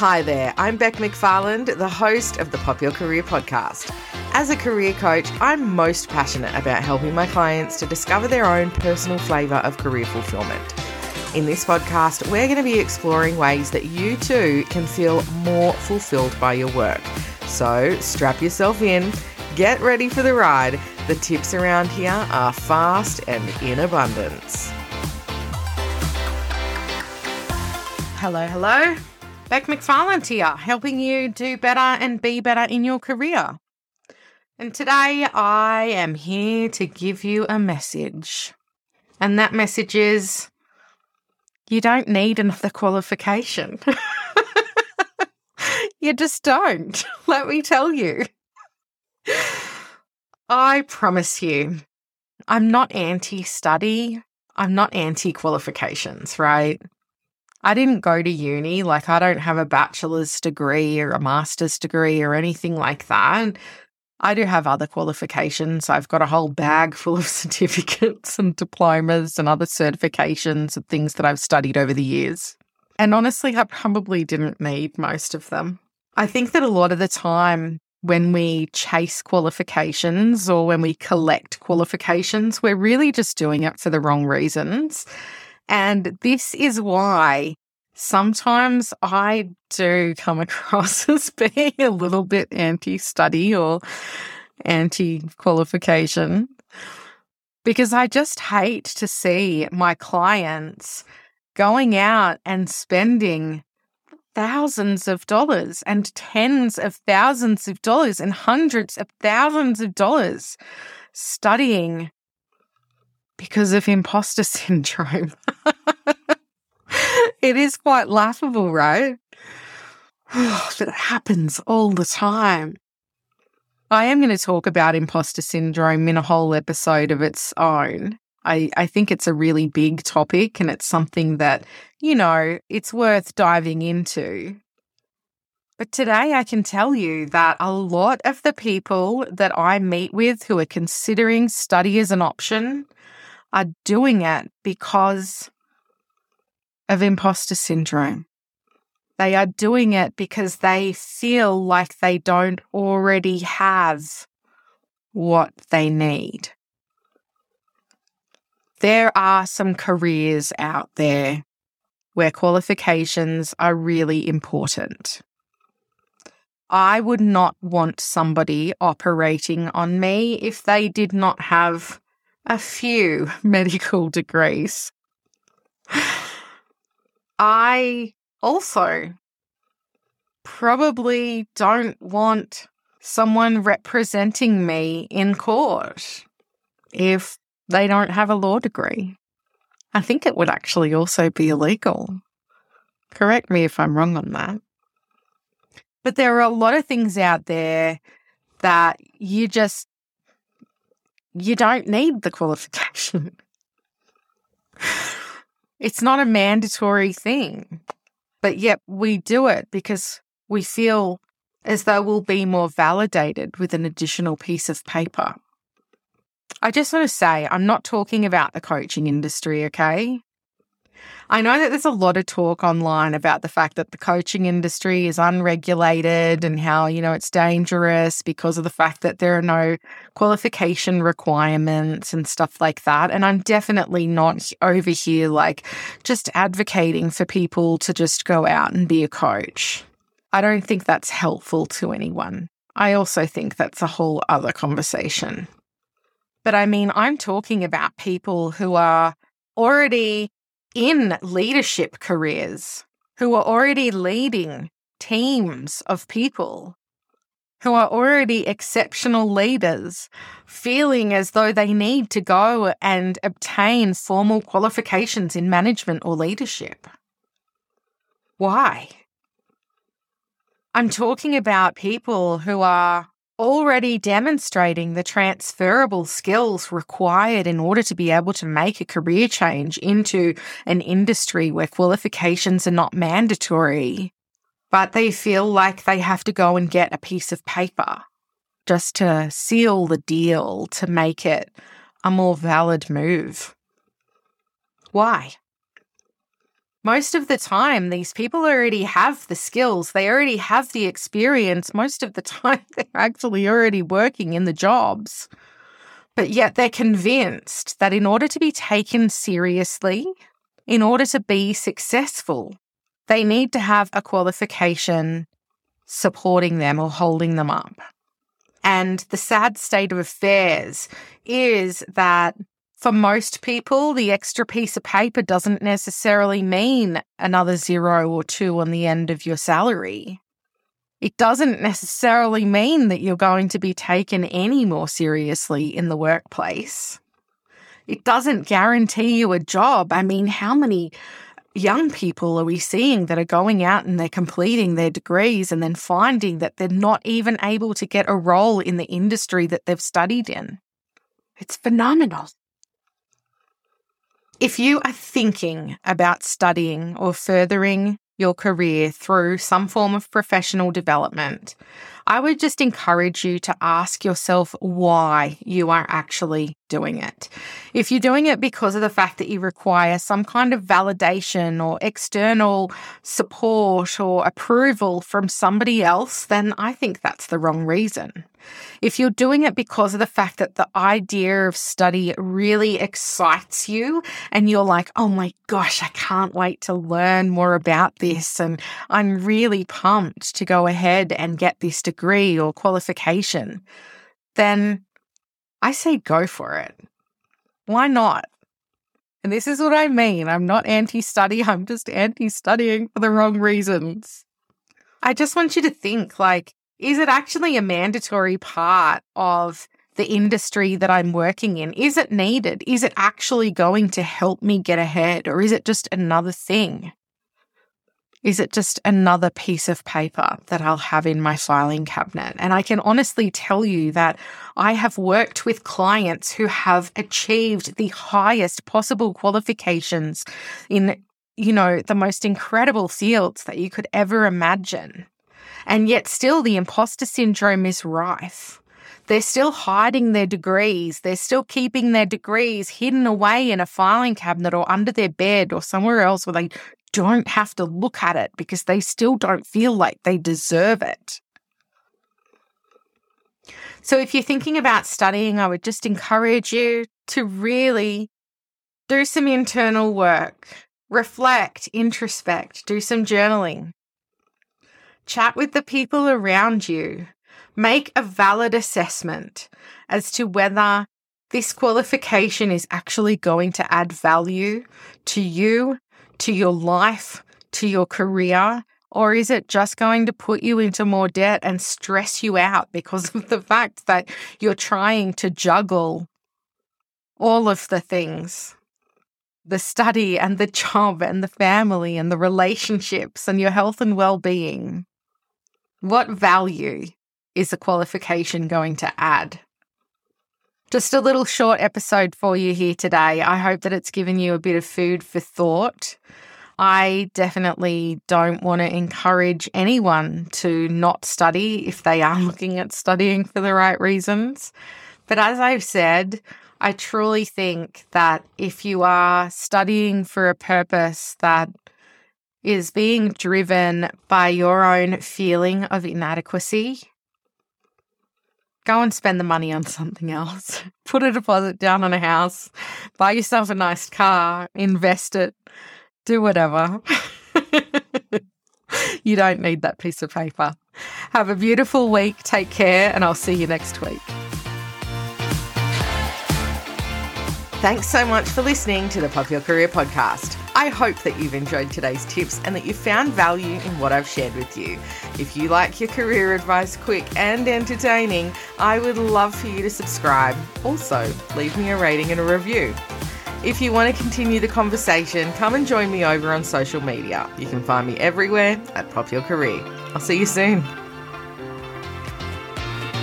Hi there, I'm Bec McFarland, the host of the Pop Your Career podcast. As a career coach, I'm most passionate about helping my clients to discover their own personal flavour of career fulfillment. In this podcast, we're going to be exploring ways that you too can feel more fulfilled by your work. So strap yourself in, get ready for the ride. The tips around here are fast and in abundance. Hello, hello. Bec McFarland here, helping you do better and be better in your career. And today I am here to give you a message. And that message is you don't need another qualification. you just don't, let me tell you. I promise you, I'm not anti study, I'm not anti qualifications, right? I didn't go to uni. Like, I don't have a bachelor's degree or a master's degree or anything like that. I do have other qualifications. I've got a whole bag full of certificates and diplomas and other certifications and things that I've studied over the years. And honestly, I probably didn't need most of them. I think that a lot of the time, when we chase qualifications or when we collect qualifications, we're really just doing it for the wrong reasons. And this is why sometimes I do come across as being a little bit anti study or anti qualification because I just hate to see my clients going out and spending thousands of dollars and tens of thousands of dollars and hundreds of thousands of dollars studying because of imposter syndrome. it is quite laughable, right? but it happens all the time. I am going to talk about imposter syndrome in a whole episode of its own. I, I think it's a really big topic and it's something that, you know, it's worth diving into. But today I can tell you that a lot of the people that I meet with who are considering study as an option are doing it because of imposter syndrome. They are doing it because they feel like they don't already have what they need. There are some careers out there where qualifications are really important. I would not want somebody operating on me if they did not have a few medical degrees. I also probably don't want someone representing me in court if they don't have a law degree. I think it would actually also be illegal. Correct me if I'm wrong on that. But there are a lot of things out there that you just you don't need the qualification. it's not a mandatory thing, but yet we do it because we feel as though we'll be more validated with an additional piece of paper. I just want to say, I'm not talking about the coaching industry, okay? I know that there's a lot of talk online about the fact that the coaching industry is unregulated and how, you know, it's dangerous because of the fact that there are no qualification requirements and stuff like that. And I'm definitely not over here like just advocating for people to just go out and be a coach. I don't think that's helpful to anyone. I also think that's a whole other conversation. But I mean, I'm talking about people who are already in leadership careers who are already leading teams of people who are already exceptional leaders, feeling as though they need to go and obtain formal qualifications in management or leadership. Why? I'm talking about people who are already demonstrating the transferable skills required in order to be able to make a career change into an industry where qualifications are not mandatory, but they feel like they have to go and get a piece of paper just to seal the deal to make it a more valid move. Why? Most of the time, these people already have the skills, they already have the experience. Most of the time, they're actually already working in the jobs. But yet, they're convinced that in order to be taken seriously, in order to be successful, they need to have a qualification supporting them or holding them up. And the sad state of affairs is that for most people, the extra piece of paper doesn't necessarily mean another zero or two on the end of your salary. It doesn't necessarily mean that you're going to be taken any more seriously in the workplace. It doesn't guarantee you a job. I mean, how many young people are we seeing that are going out and they're completing their degrees and then finding that they're not even able to get a role in the industry that they've studied in? It's phenomenal. If you are thinking about studying or furthering your career through some form of professional development, I would just encourage you to ask yourself why you are actually doing it. If you're doing it because of the fact that you require some kind of validation or external support or approval from somebody else, then I think that's the wrong reason. If you're doing it because of the fact that the idea of study really excites you and you're like, oh my gosh, I can't wait to learn more about this. And I'm really pumped to go ahead and get this degree or qualification, then I say go for it. Why not? And this is what I mean. I'm not anti study, I'm just anti studying for the wrong reasons. I just want you to think like, is it actually a mandatory part of the industry that I'm working in? Is it needed? Is it actually going to help me get ahead? Or is it just another thing? Is it just another piece of paper that I'll have in my filing cabinet? And I can honestly tell you that I have worked with clients who have achieved the highest possible qualifications in, you know, the most incredible fields that you could ever imagine. And yet, still, the imposter syndrome is rife. They're still hiding their degrees. They're still keeping their degrees hidden away in a filing cabinet or under their bed or somewhere else where they don't have to look at it because they still don't feel like they deserve it. So, if you're thinking about studying, I would just encourage you to really do some internal work, reflect, introspect, do some journaling, chat with the people around you, make a valid assessment as to whether this qualification is actually going to add value to you to your life, to your career? Or is it just going to put you into more debt and stress you out because of the fact that you're trying to juggle all of the things the study and the job and the family and the relationships and your health and well being? What value is a qualification going to add? Just a little short episode for you here today. I hope that it's given you a bit of food for thought. I definitely don't want to encourage anyone to not study if they are looking at studying for the right reasons. But as I've said, I truly think that if you are studying for a purpose that is being driven by your own feeling of inadequacy Go and spend the money on something else. Put a deposit down on a house, buy yourself a nice car, invest it, do whatever. you don't need that piece of paper. Have a beautiful week. Take care, and I'll see you next week. Thanks so much for listening to the Pop Your Career Podcast. I hope that you've enjoyed today's tips and that you found value in what I've shared with you. If you like your career advice quick and entertaining, I would love for you to subscribe. Also, leave me a rating and a review. If you want to continue the conversation, come and join me over on social media. You can find me everywhere at Pop Your Career. I'll see you soon.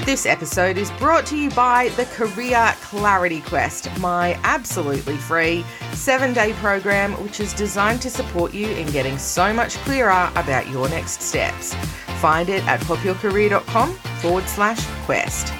This episode is brought to you by the Career Clarity Quest, my absolutely free seven day program, which is designed to support you in getting so much clearer about your next steps. Find it at popyourcareer.com forward slash quest.